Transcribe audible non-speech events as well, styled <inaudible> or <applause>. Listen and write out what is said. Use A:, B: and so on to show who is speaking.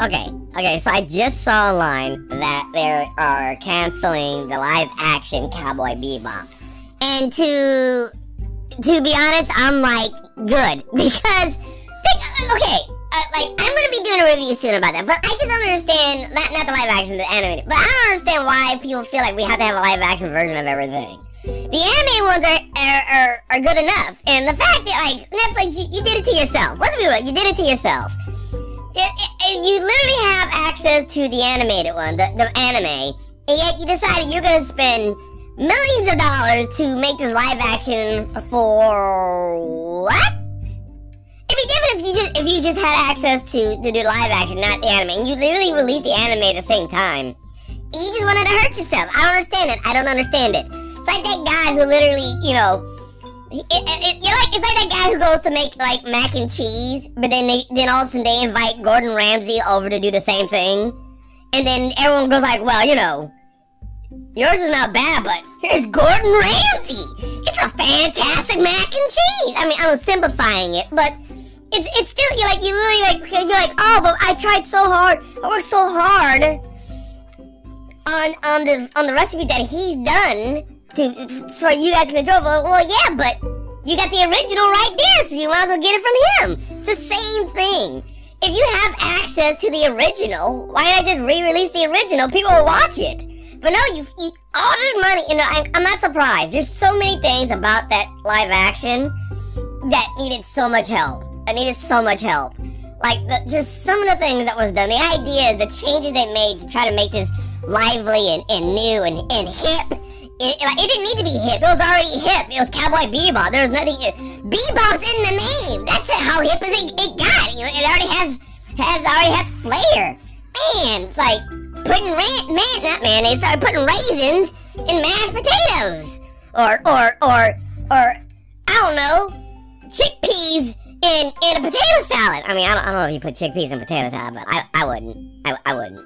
A: Okay, okay, so I just saw online that they are canceling the live action Cowboy Bebop. And to to be honest, I'm like, good. <laughs> Because, think, okay, uh, like, I'm gonna be doing a review soon about that, but I just don't understand, not, not the live action, the animated, but I don't understand why people feel like we have to have a live action version of everything. The animated ones are, are, are, are good enough, and the fact that, like, Netflix, you, you did it to yourself. Let's be real, you did it to yourself. It, access to the animated one, the, the anime, and yet you decided you're gonna spend millions of dollars to make this live action for what? It'd be different if you just if you just had access to to do live action, not the anime, and you literally released the anime at the same time. You just wanted to hurt yourself. I don't understand it. I don't understand it. It's like that guy who literally, you know, it, it, it, like it's like that guy who goes to make like mac and cheese, but then they then all of a sudden they invite Gordon Ramsay over to do the same thing, and then everyone goes like, well, you know, yours is not bad, but here's Gordon Ramsay. It's a fantastic mac and cheese. I mean, I'm simplifying it, but it's it's still you're like you literally like you're like oh, but I tried so hard. I worked so hard on on the on the recipe that he's done to for you guys enjoy. But well, yeah, but you got the original right there, so you might as well get it from him. It's the same thing. If you have access to the original, why not just re-release the original? People will watch it. But no, you, you all this money. Know, I, I'm not surprised. There's so many things about that live action that needed so much help. I needed so much help. Like the, just some of the things that was done, the ideas, the changes they made to try to make this lively and, and new and, and hip. It, it didn't need to be hip. It was already hip. It was Cowboy Bebop. There was nothing. Bebop's in the name. That's how hip it, it got. You know, it already has has already has flair. Man, it's like putting man, not mayonnaise. Sorry, putting raisins in mashed potatoes, or or or or I don't know, chickpeas in in a potato salad. I mean, I don't, I don't know if you put chickpeas in potato salad, but I I wouldn't. I, I wouldn't.